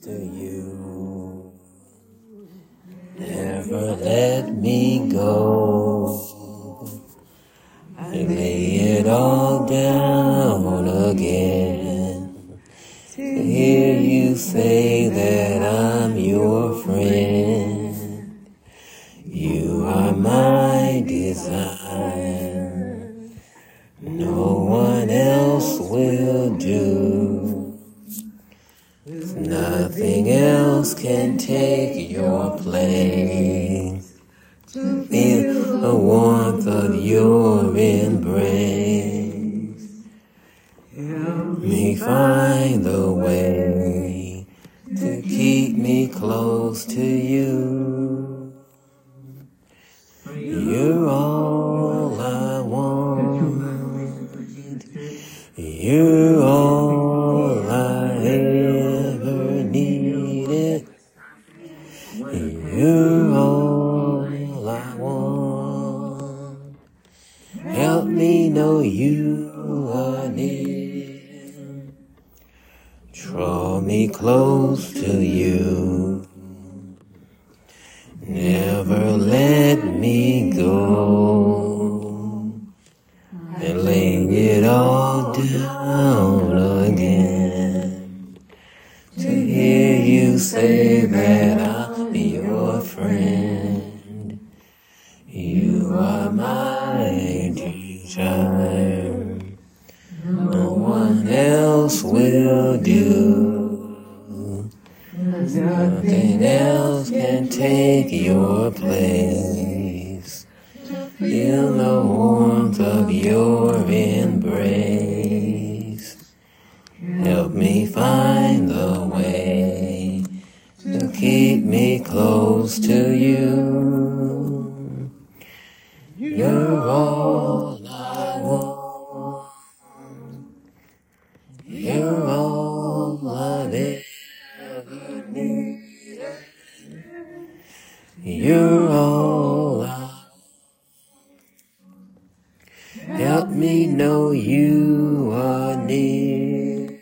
to you. Never let me go. I lay it all down again. To hear you say that I'm else can take your place. To feel the warmth of your embrace. Help me find the way to keep me close to you. You're all I want. You're all your place. Feel the warmth of your embrace. Help me find the way to keep me close to you. You're all You're all I Help me know you are near.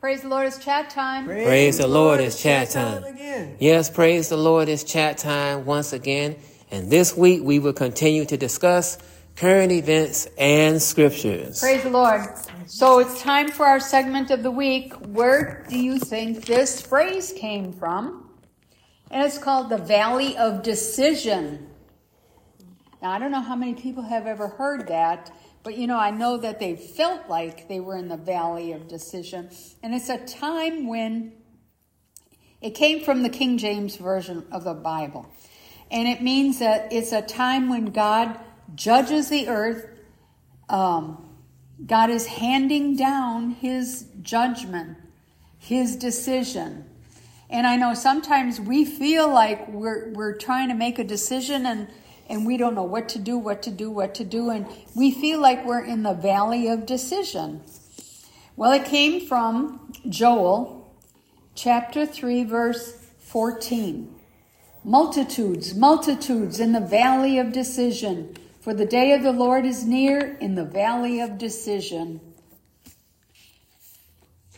Praise the Lord, it's chat time. Praise the Lord, it's chat time. again. Yes, praise the Lord, it's chat time once again. And this week we will continue to discuss current events and scriptures. Praise the Lord. So it's time for our segment of the week. Where do you think this phrase came from? And it's called the Valley of Decision. Now, I don't know how many people have ever heard that, but you know, I know that they felt like they were in the Valley of Decision. And it's a time when it came from the King James Version of the Bible. And it means that it's a time when God judges the earth. Um, God is handing down his judgment, his decision. And I know sometimes we feel like we're, we're trying to make a decision and, and we don't know what to do, what to do, what to do. And we feel like we're in the valley of decision. Well, it came from Joel chapter 3, verse 14. Multitudes, multitudes in the valley of decision, for the day of the Lord is near in the valley of decision.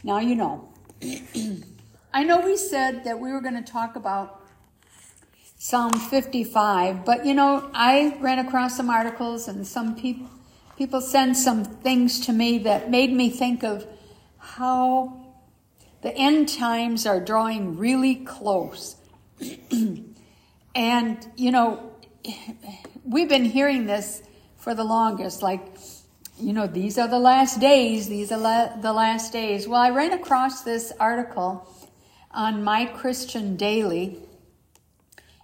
Now you know. I know we said that we were going to talk about Psalm 55, but you know, I ran across some articles and some people people sent some things to me that made me think of how the end times are drawing really close. and you know, we've been hearing this for the longest like you know, these are the last days, these are la- the last days. Well, I ran across this article on My Christian Daily,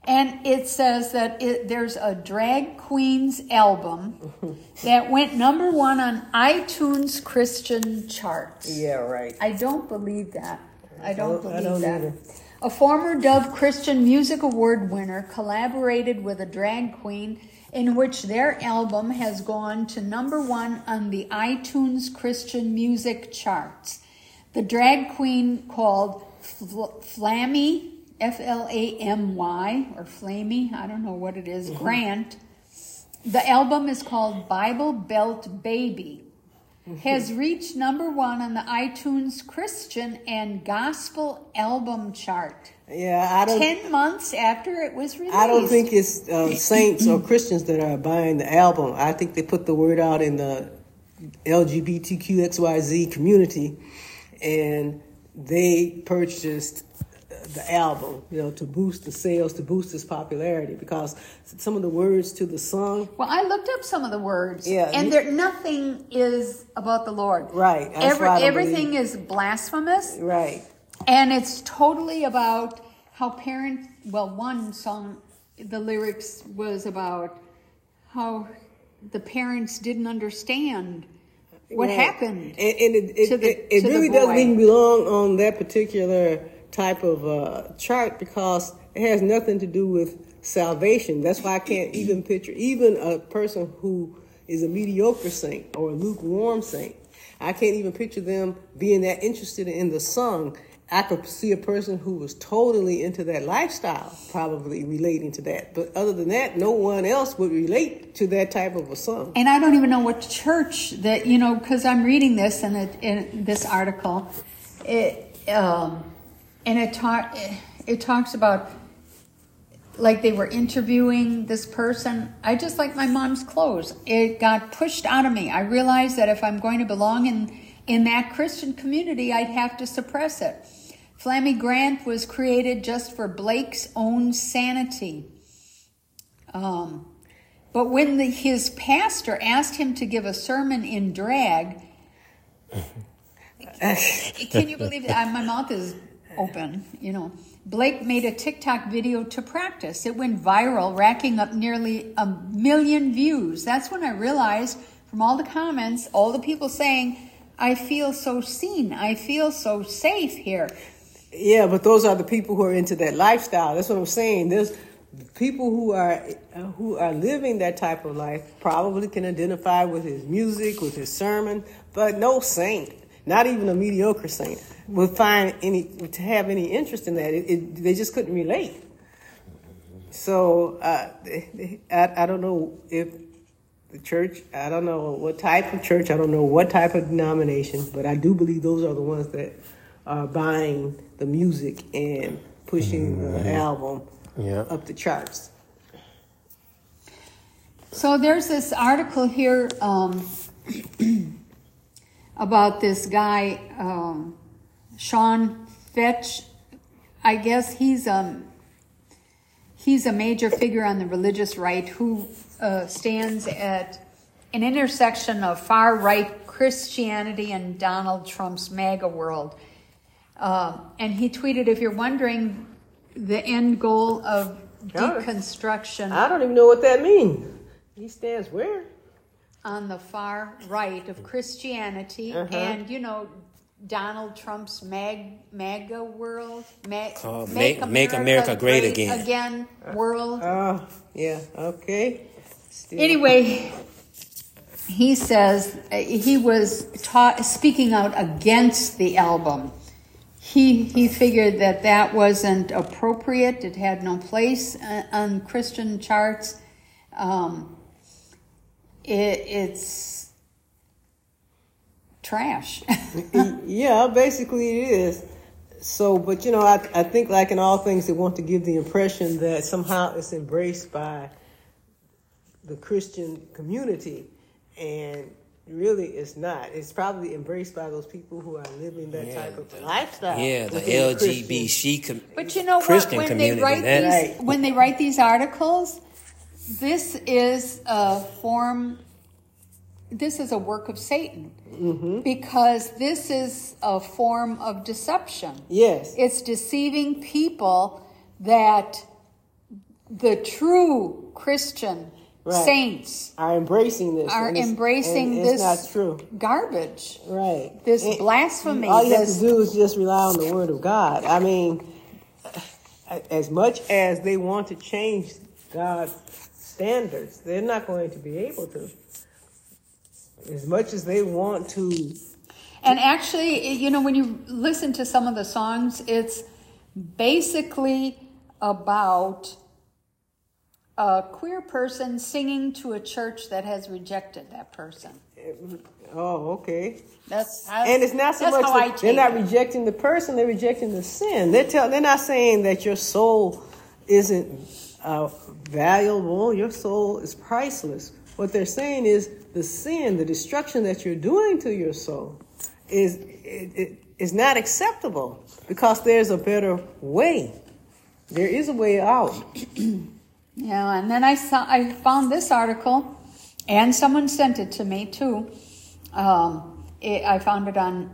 and it says that it, there's a drag queens album that went number one on iTunes Christian charts. Yeah, right. I don't believe that. I don't I believe don't that. either. A former Dove Christian Music Award winner collaborated with a drag queen in which their album has gone to number one on the iTunes Christian music charts. The drag queen called Flamy, F L A M Y, or Flamy, I don't know what it is, Grant. The album is called Bible Belt Baby. has reached number one on the iTunes Christian and Gospel album chart. Yeah, I don't. Ten months after it was released. I don't think it's uh, saints or Christians that are buying the album. I think they put the word out in the LGBTQXYZ community, and they purchased the album, you know, to boost the sales, to boost its popularity, because some of the words to the song. Well, I looked up some of the words, Yeah, and there nothing is about the Lord. Right, Every, why I don't everything believe- is blasphemous, Right. and it's totally about how parents. Well, one song, the lyrics was about how the parents didn't understand what happened. And, and it, it, to the- it, it really doesn't even belong on that particular type of uh, chart because it has nothing to do with salvation. That's why I can't even picture even a person who is a mediocre saint or a lukewarm saint. I can't even picture them being that interested in the song. I could see a person who was totally into that lifestyle probably relating to that. But other than that, no one else would relate to that type of a song. and I don't even know what church that you know because I'm reading this and in this article, it um, and it talk it talks about like they were interviewing this person. I just like my mom's clothes. It got pushed out of me. I realized that if I'm going to belong in in that Christian community, I'd have to suppress it. Flamy Grant was created just for Blake's own sanity. Um, but when the, his pastor asked him to give a sermon in drag, can you believe that? My mouth is open, you know. Blake made a TikTok video to practice. It went viral, racking up nearly a million views. That's when I realized from all the comments, all the people saying, I feel so seen. I feel so safe here. Yeah, but those are the people who are into that lifestyle. That's what I'm saying. There's people who are who are living that type of life probably can identify with his music, with his sermon, but no saint, not even a mediocre saint, would find any to have any interest in that. It, it, they just couldn't relate. So uh, I, I don't know if the church. I don't know what type of church. I don't know what type of denomination, but I do believe those are the ones that are buying the music and pushing the album Yeah. up the charts. So there's this article here um, about this guy, um, Sean Fetch. I guess he's um he's a major figure on the religious right who uh, stands at an intersection of far right Christianity and Donald Trump's MAGA world. Uh, and he tweeted, "If you're wondering, the end goal of deconstruction." I don't even know what that means. He stands where? on the far right of Christianity Uh-huh. and you know Donald Trump's mag MAGA world, mag, Called Make- Make America Great Again. again world. Oh, yeah. Okay. Still- Anyway, he says uh, he was taught speaking out against the album. He he figured that that wasn't appropriate. It had no place uh, on Christian charts. Um, it, it's trash. yeah, basically it is. So, but you know, I, I think like in all things, they want to give the impression that somehow it's embraced by the Christian community, and really it's not. It's probably embraced by those people who are living that Yeah, type of the- lifestyle. Yeah, the within LGBT com- But you know Christian what? When they community. write that, these, Right. when they write these articles, this is a form. This is a work of Satan Mm-hmm. because this is a form of deception. Yes. It's deceiving people that the true Christian Right. saints are embracing this. are embracing this not true. garbage. Right. This And blasphemy, All you have to do is just rely on the word of God. I mean, as much as they want to change God's standards, they're not going to be able to. As much as they want to, And actually, you know, when you listen to some of the songs, it's basically about a queer person singing to a church that has rejected that person. Oh, okay. That's how, And it's not so much that they're not it. rejecting the person; they're rejecting the sin. They're tell, they're not saying that your soul isn't uh, valuable. Your soul is priceless. What they're saying is the sin, the destruction that you're doing to your soul, is it, it, is not acceptable because there's a better way. There is a way out. Yeah, and then I saw I found this article, and someone sent it to me too. Um, it, I found it on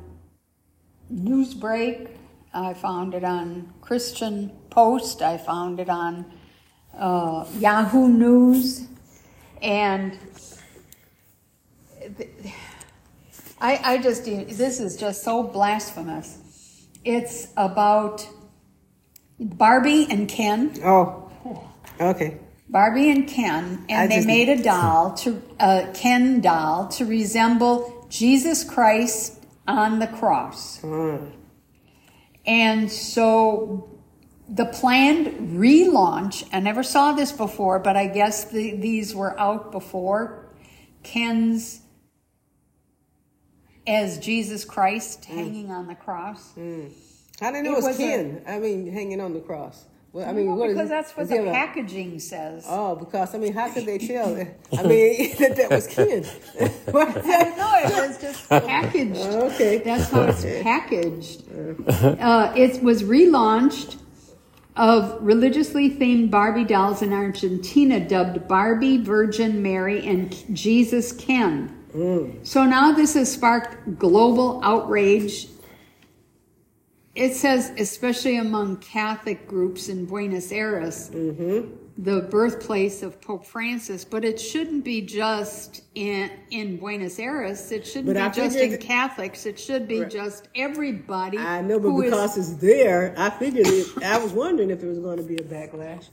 Newsbreak. I found it on Christian Post. I found it on uh, Yahoo News, and I, I just this is just so blasphemous. It's about Barbie and Ken. Oh, okay. Barbie and Ken, and I they just- made a doll to a Ken doll to resemble Jesus Christ on the cross. Mm. And so the planned relaunch, I never saw this before, but I guess the, these were out before. Ken's as Jesus Christ Mm. hanging on the cross. I didn't know It was was Ken? I mean, hanging on the cross. Well, I mean, what is because it? that's what the a- packaging says. Oh, because I mean, how could they tell? I mean, that that was Ken. no, it was just packaged. okay. That's how it's packaged. Uh, it was relaunched of religiously themed Barbie dolls in Argentina dubbed Barbie, Virgin Mary, and Jesus Ken. So now this has sparked global outrage. It says, especially among Catholic groups in Buenos Aires, mm-hmm. the birthplace of Pope Francis, but it shouldn't be just in in Buenos Aires. It shouldn't But be I just in that- Catholics. It should be Right. just everybody. I know, but who is- because it's there, I figured it. I was wondering if there was going to be a backlash.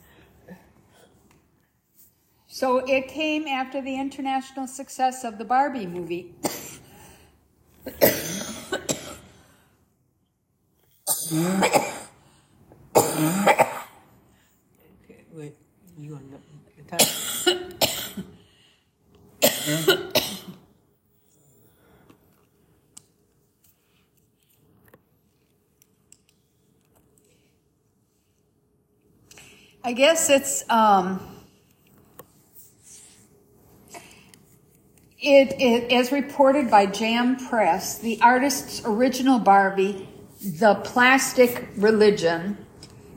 so it came after the international success of the Barbie movie. Okay, wait, you want to type? I guess it's um, it, it as reported by Jam Press, the artist's original Barbie, The Plastic Religion,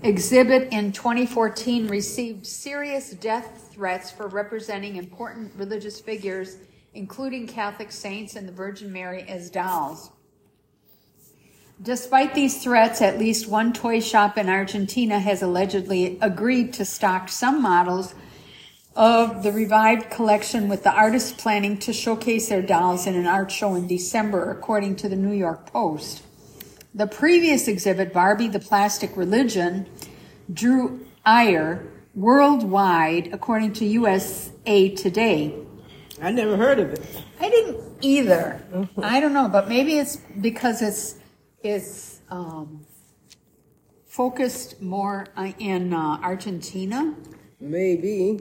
exhibit in 2014 received serious death threats for representing important religious figures, including Catholic saints and the Virgin Mary as dolls. Despite these threats, at least one toy shop in Argentina has allegedly agreed to stock some models of the revived collection with the artists planning to showcase their dolls in an art show in December, according to the New York Post. The previous exhibit, Barbie the Plastic Religion, drew ire worldwide, according to USA Today. I never heard of it. I didn't either. Mm-hmm. I don't know, but maybe it's because it's it's um, focused more uh, in uh, Argentina. Maybe.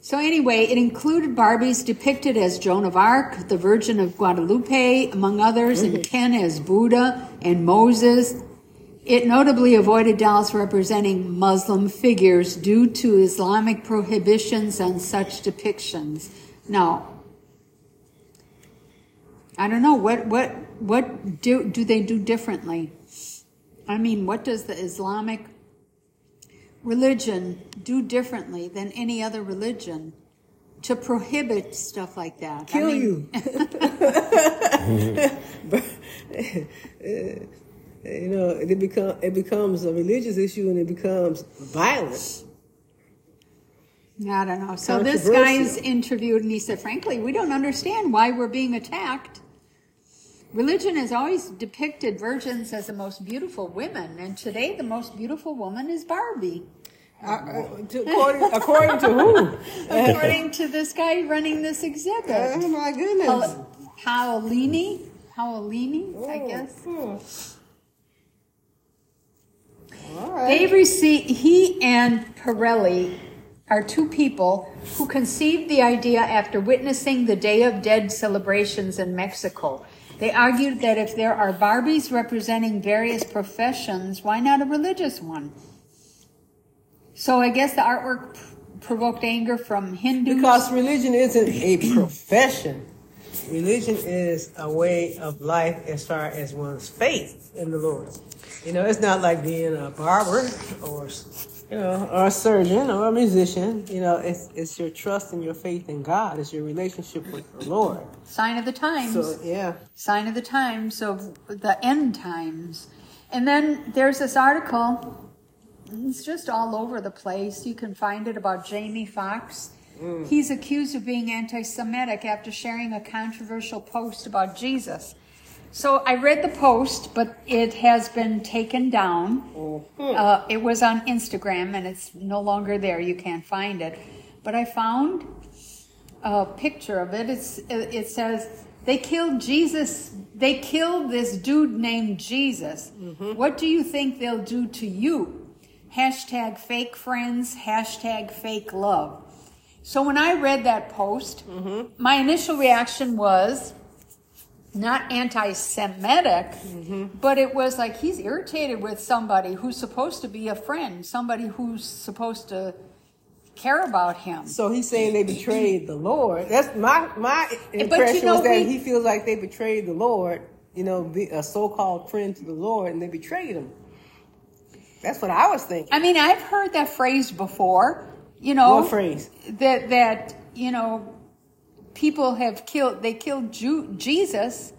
So anyway, it included Barbies depicted as Joan of Arc, the Virgin of Guadalupe, among others, and Ken as Buddha and Moses. It notably avoided dolls representing Muslim figures due to Islamic prohibitions on such depictions. Now, I don't know what what what do do they do differently? I mean, what does the Islamic religion do differently than any other religion to prohibit stuff like that? I Kill mean, you. Uh, you know, it become it becomes a religious issue and it becomes violent. I don't know. So this guy is interviewed and he said, frankly, we don't understand why we're being attacked. Religion has always depicted virgins as the most beautiful women, and today the most beautiful woman is Barbie. Uh, uh, to- according, according to who? According to this guy running this exhibit. Oh my goodness. Paul- Paolini? Paolini, I guess. Hmm. Right. They received, he and Perelli are two people who conceived the idea after witnessing the Day of Dead celebrations in Mexico. They argued that if there are Barbies representing various professions, why not a religious one? So I guess the artwork provoked anger from Hindus. Because religion isn't a profession. Religion is a way of life as far as one's faith in the Lord. You know, it's not like being a barber or you know, or a surgeon or a musician. You know, it's it's your trust and your faith in God. It's your relationship with the Lord. sign of the times. So yeah. sign of the times of the end times. And then there's this article. It's just all over the place. You can find it about Jamie Foxx. Mm. He's accused of being anti Semitic after sharing a controversial post about Jesus. So I read the post, but it has been taken down. Mm-hmm. Uh, it was on Instagram and it's no longer there. You can't find it. But I found a picture of it. It's it says they killed Jesus. They killed this dude named Jesus. Mm-hmm. What do you think they'll do to you? Hashtag fake friends. Hashtag fake love. So when I read that post, mm-hmm. my initial reaction was not anti-Semitic, mm-hmm. but it was like he's irritated with somebody who's supposed to be a friend, somebody who's supposed to care about him. So he's saying they betrayed the Lord. That's my my impression know, was that we- he feels like they betrayed the Lord. You know, a so-called friend to the Lord, and they betrayed him. That's what I was thinking. I mean, I've heard that phrase before. You know, What phrase? that that you know, people have killed. They killed Ju- Jesus.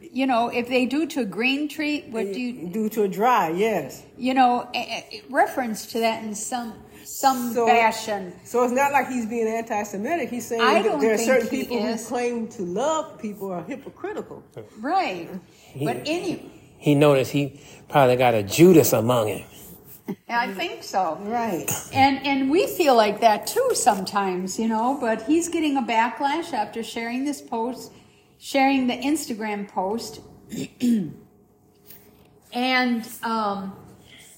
You know, if they do to a green tree, what do you? do to a dry, yes. You know, a, a- reference to that in some some So- fashion. So it's not like he's being anti-Semitic. He's saying I that there are certain people is. who claim to love people are hypocritical. Right. But any, He noticed he probably got a Judas among him. I think so. Right. And and we feel like that too sometimes, you know, but he's getting a backlash after sharing this post, sharing the Instagram post. and um,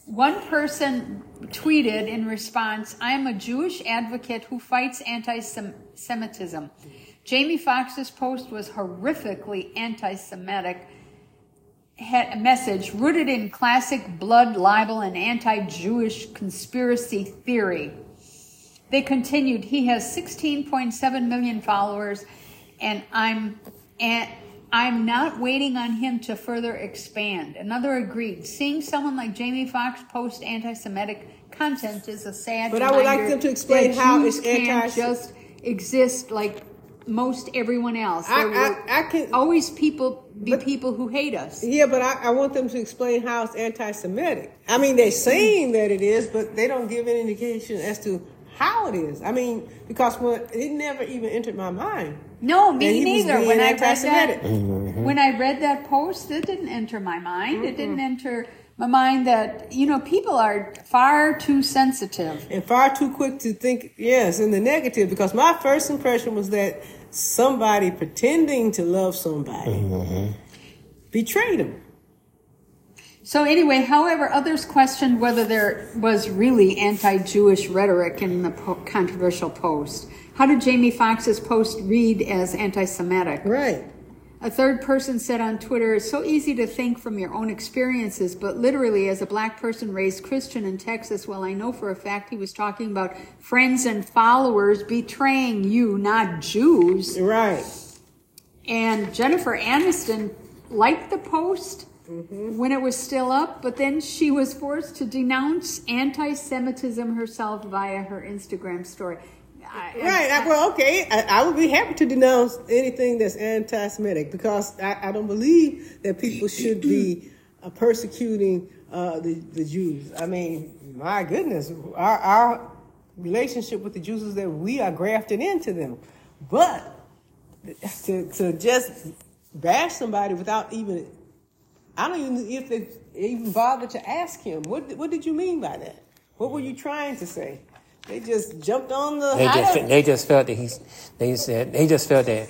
one person tweeted in response, I am a Jewish advocate who fights anti Semitism. Jamie Foxx's post was horrifically anti Semitic message rooted in classic blood libel and anti-Jewish conspiracy theory. They continued, he has 16.7 million followers and I'm and I'm not waiting on him to further expand. Another agreed. Seeing someone like Jamie Foxx post anti-Semitic content is a sad But I would like them to explain how it's anti- just exist like most everyone else. I- I- I can- always people be But- people who hate us. Yeah, but I, I want them to explain how it's anti-Semitic. I mean, they're saying that it is, but they don't give any indication as to how it is. I mean, because when it never even entered my mind. No, me neither. When I read that, anti-Semitic. Mm-hmm. when I read that post, it didn't enter my mind. It didn't enter my mind that you know people are far too sensitive. and far too quick to think yes in the negative because my first impression was that somebody pretending to love somebody mm-hmm. betrayed him So anyway, however, others questioned whether there was really anti-Jewish rhetoric in the po- controversial post. How did Jamie Foxx's post read as anti-Semitic? right A third person said on Twitter, it's so easy to think from your own experiences, but literally, as a black person raised Christian in Texas, well, I know for a fact he was talking about friends and followers betraying you, not Jews. right And Jennifer Aniston liked the post mm-hmm. when it was still up, but then she was forced to denounce anti Semitism herself via her Instagram story. I- right I, well okay I, I would be happy to denounce anything that's anti-semitic because I, I don't believe that people should be uh, persecuting uh, the, the jews i mean my goodness our, our relationship with the jews is that we are grafted into them but to, to just bash somebody without even I don't even if they even bothered to ask him what what did you mean by that? What were you trying to say? They just jumped on the. They just they just felt that he's they said they just felt that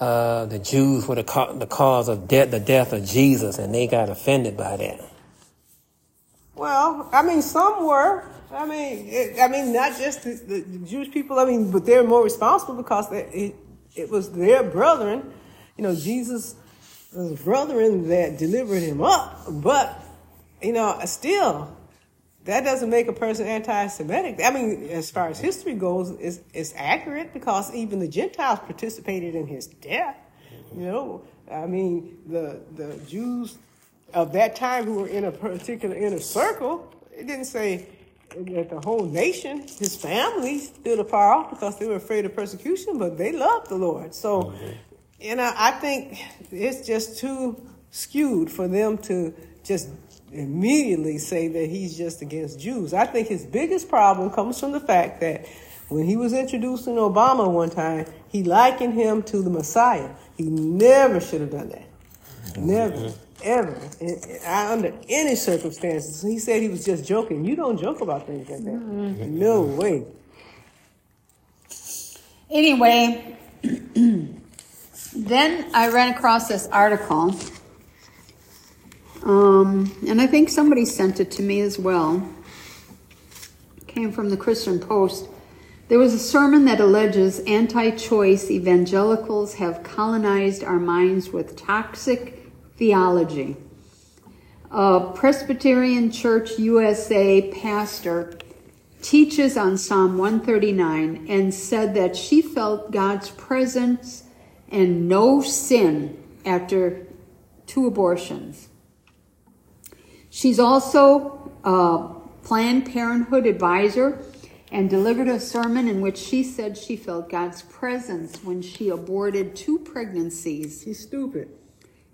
uh, the Jews were the, ca- the cause of death, the death of Jesus, and they got offended by that. Well, I mean, some were, I mean, it, I mean, not just the, the Jewish people. I mean, but they're more responsible because they, it it was their brethren. You know, Jesus' brethren that delivered him up. But you know, still, that doesn't make a person anti-Semitic. I mean, as far as history goes, it's, it's accurate because even the Gentiles participated in his death. You know, I mean, the the Jews of that time who were in a particular inner circle, it didn't say that the whole nation, his family, stood afar off because they were afraid of persecution, but they loved the Lord. So, mm-hmm. you know, I think it's just too skewed for them to just immediately say that he's just against Jews. I think his biggest problem comes from the fact that when he was introducing Obama one time, he likened him to the Messiah. He never should have done that. Never ever, under any circumstances. He said he was just joking. You don't joke about things like that. Mm-hmm. No way. Anyway, then I ran across this article, um, and I think somebody sent it to me as well. Came from the Christian Post. There was a sermon that alleges anti choice evangelicals have colonized our minds with toxic theology. A Presbyterian Church USA pastor teaches on Psalm 139 and said that she felt God's presence and no sin after two abortions. She's also a Planned Parenthood advisor and delivered a sermon in which she said she felt God's presence when she aborted two pregnancies. She's stupid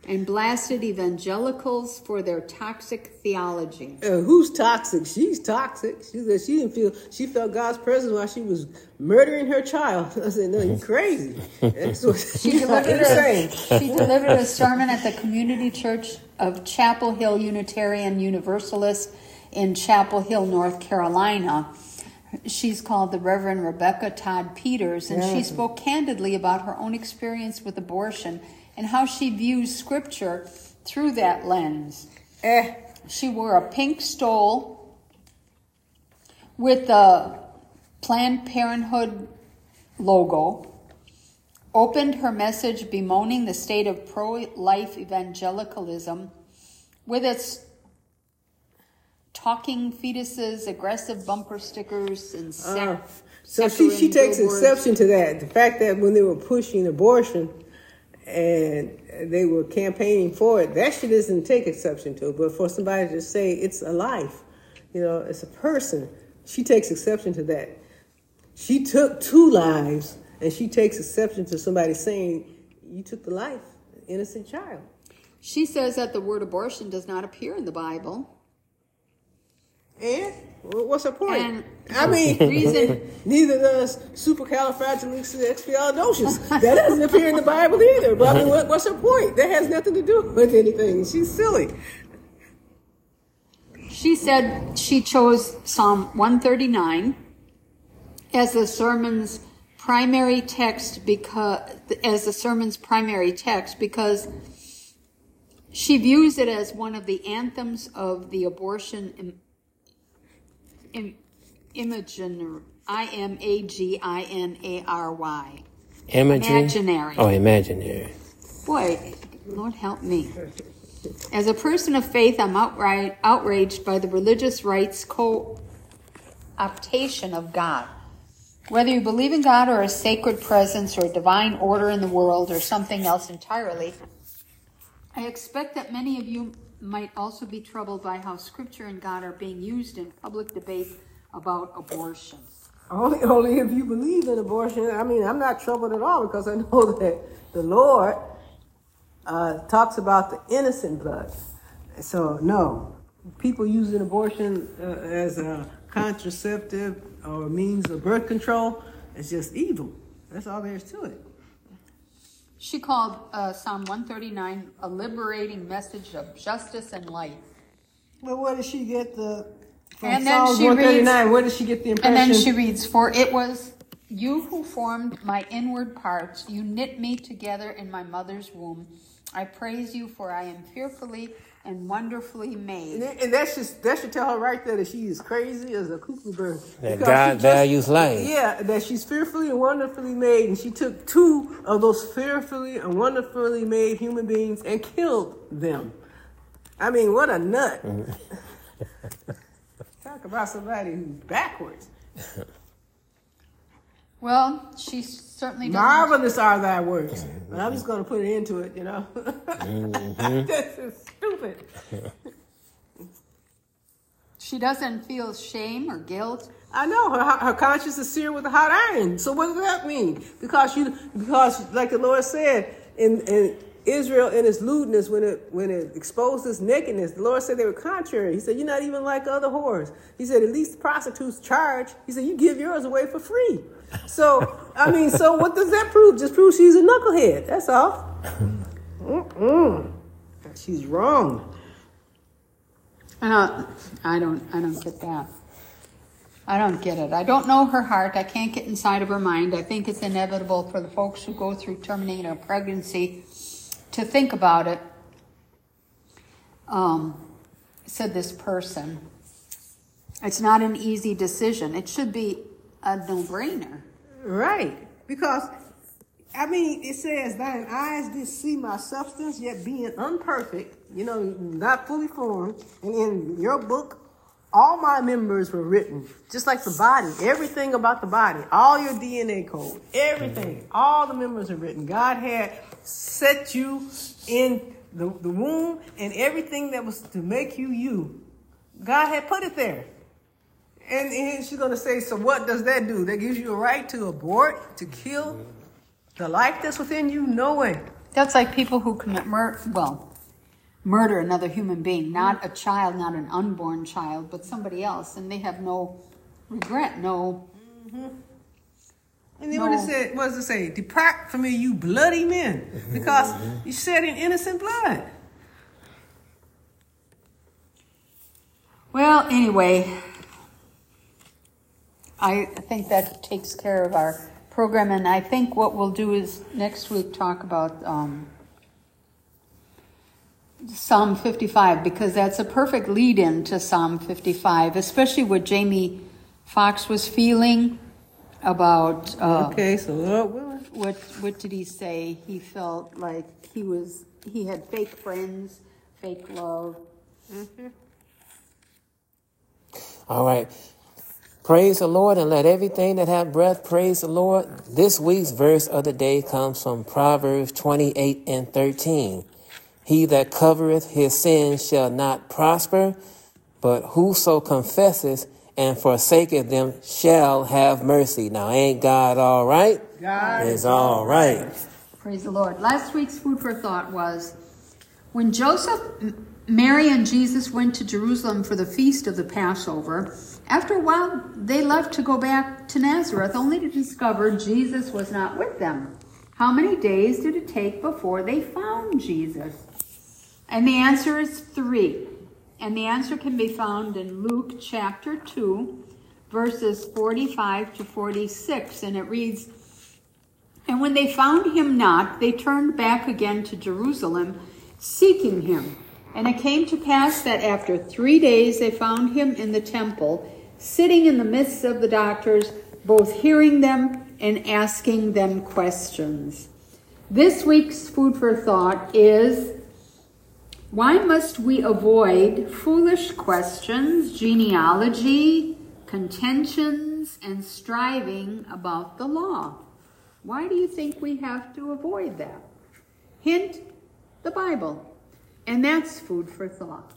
and blasted evangelicals for their toxic theology. Uh, who's toxic? She's toxic. She said she didn't feel she felt God's presence while she was murdering her child. I said, "No, you're crazy." That's what she delivered. A, she delivered a sermon at the Community Church of Chapel Hill Unitarian Universalist in Chapel Hill, North Carolina. She's called the Reverend Rebecca Todd Peters, and she spoke candidly about her own experience with abortion and how she views scripture through that lens. Eh. She wore a pink stole with the Planned Parenthood logo, opened her message bemoaning the state of pro life evangelicalism with its talking fetuses, aggressive bumper stickers, and uh, so she, she takes exception to that. The fact that when they were pushing abortion, and they were campaigning for it, that she doesn't take exception to. But for somebody to say it's a life, you know, it's a person, she takes exception to that. She took two lives, and she takes exception to somebody saying you took the life, innocent child. She says that the word abortion does not appear in the Bible. And what's the point? And I mean, reason neither does supercalifragilisticexpialidocious. That doesn't appear in the Bible either. But I mean, what, what's her point? That has nothing to do with anything. She's silly. She said she chose Psalm 139 as the sermon's primary text because as the sermon's primary text because she views it as one of the anthems of the abortion Im- imaginary. I M A G I N A R Y. Imaginary. Oh, imaginary. Boy, Lord help me. As a person of faith, I'm outright outraged by the religious rights co-optation of God. Whether you believe in God or a sacred presence or a divine order in the world or something else entirely, I expect that many of you might also be troubled by how Scripture and God are being used in public debate about abortion. Only, only if you believe in abortion. I mean, I'm not troubled at all because I know that the Lord uh, talks about the innocent blood. So, no, people using abortion uh, as a contraceptive or means of birth control is just evil. That's all there is to it. She called uh, Psalm 139 a liberating message of justice and light. Well, where does she get the from and Psalm 139? Reads, where did she get the impression? And then she reads, "For it was you who formed my inward parts; you knit me together in my mother's womb. I praise you, for I am fearfully and wonderfully made. that- and that should that should tell her right there that she is crazy as a cuckoo bird. That God just- values life. Yeah, that she's fearfully and wonderfully made, and she took two of those fearfully and wonderfully made human beings and killed them. I mean, what a nut! Talk about somebody who's backwards. Well, she certainly doesn't. Marvelous are thy works. Mm-hmm. But I'm just going to put it into it, you know. Mm-hmm. this is stupid. She doesn't feel shame or guilt. I know her, her conscience is seared with a hot iron. So what does that mean? Because you, because like the Lord said in, in Israel in its lewdness, when it when it exposed its nakedness, the Lord said they were contrary. He said, "You're not even like other whores." He said, "At least prostitutes charge." He said, "You give yours away for free." So I mean, so what does that prove? Just proves she's a knucklehead. That's all. Mm-mm. She's wrong. Uh, I don't. I don't get that. I don't get it. I don't know her heart. I can't get inside of her mind. I think it's inevitable for the folks who go through terminating a pregnancy to think about it. Um, said this person. It's not an easy decision. It should be a no-brainer. Right. Because, I mean, it says, Thine eyes did see my substance, yet being unperfect, you know, not fully formed. And in your book, all my members were written, just like the body, everything about the body, all your DNA code, everything, mm-hmm. all the members are written. God had set you in the, the womb and everything that was to make you you. God had put it there. And, and she's going to say, so what does that do? That gives you a right to abort, to kill the life that's within you? No way. That's like people who commit murder. Well, murder another human being, not a child, not an unborn child, but somebody else, and they have no regret, no. Mm-hmm. And then what it No. said, what does it say? Depart from me, you bloody men, because you shed in innocent blood. Well, anyway, I think that takes care of our program, and I think what we'll do is next week talk about um, Psalm 55 because that's a perfect lead in to Psalm 55, especially what Jamie Foxx was feeling about. Uh, Okay, so Lord what what did he say? He felt like he was he had fake friends, fake love. All right. Praise the Lord and let everything that have breath praise the Lord. This week's verse of the day comes from Proverbs 28 and 13. He that covereth his sins shall not prosper, but whoso confesseth and forsaketh them shall have mercy. Now, ain't God all right? God is all right. Praise the Lord. Last week's food for thought was when Joseph, Mary, and Jesus went to Jerusalem for the feast of the Passover. After a while, they left to go back to Nazareth, only to discover Jesus was not with them. How many days did it take before they found Jesus? And the answer is three. And the answer can be found in Luke chapter 2, verses 45 to 46. And it reads And when they found him not, they turned back again to Jerusalem, seeking him. And it came to pass that after three days they found him in the temple, sitting in the midst of the doctors, both hearing them and asking them questions. This week's food for thought is why must we avoid foolish questions, genealogy, contentions, and striving about the law? Why do you think we have to avoid that? Hint, the Bible. And that's food for thought.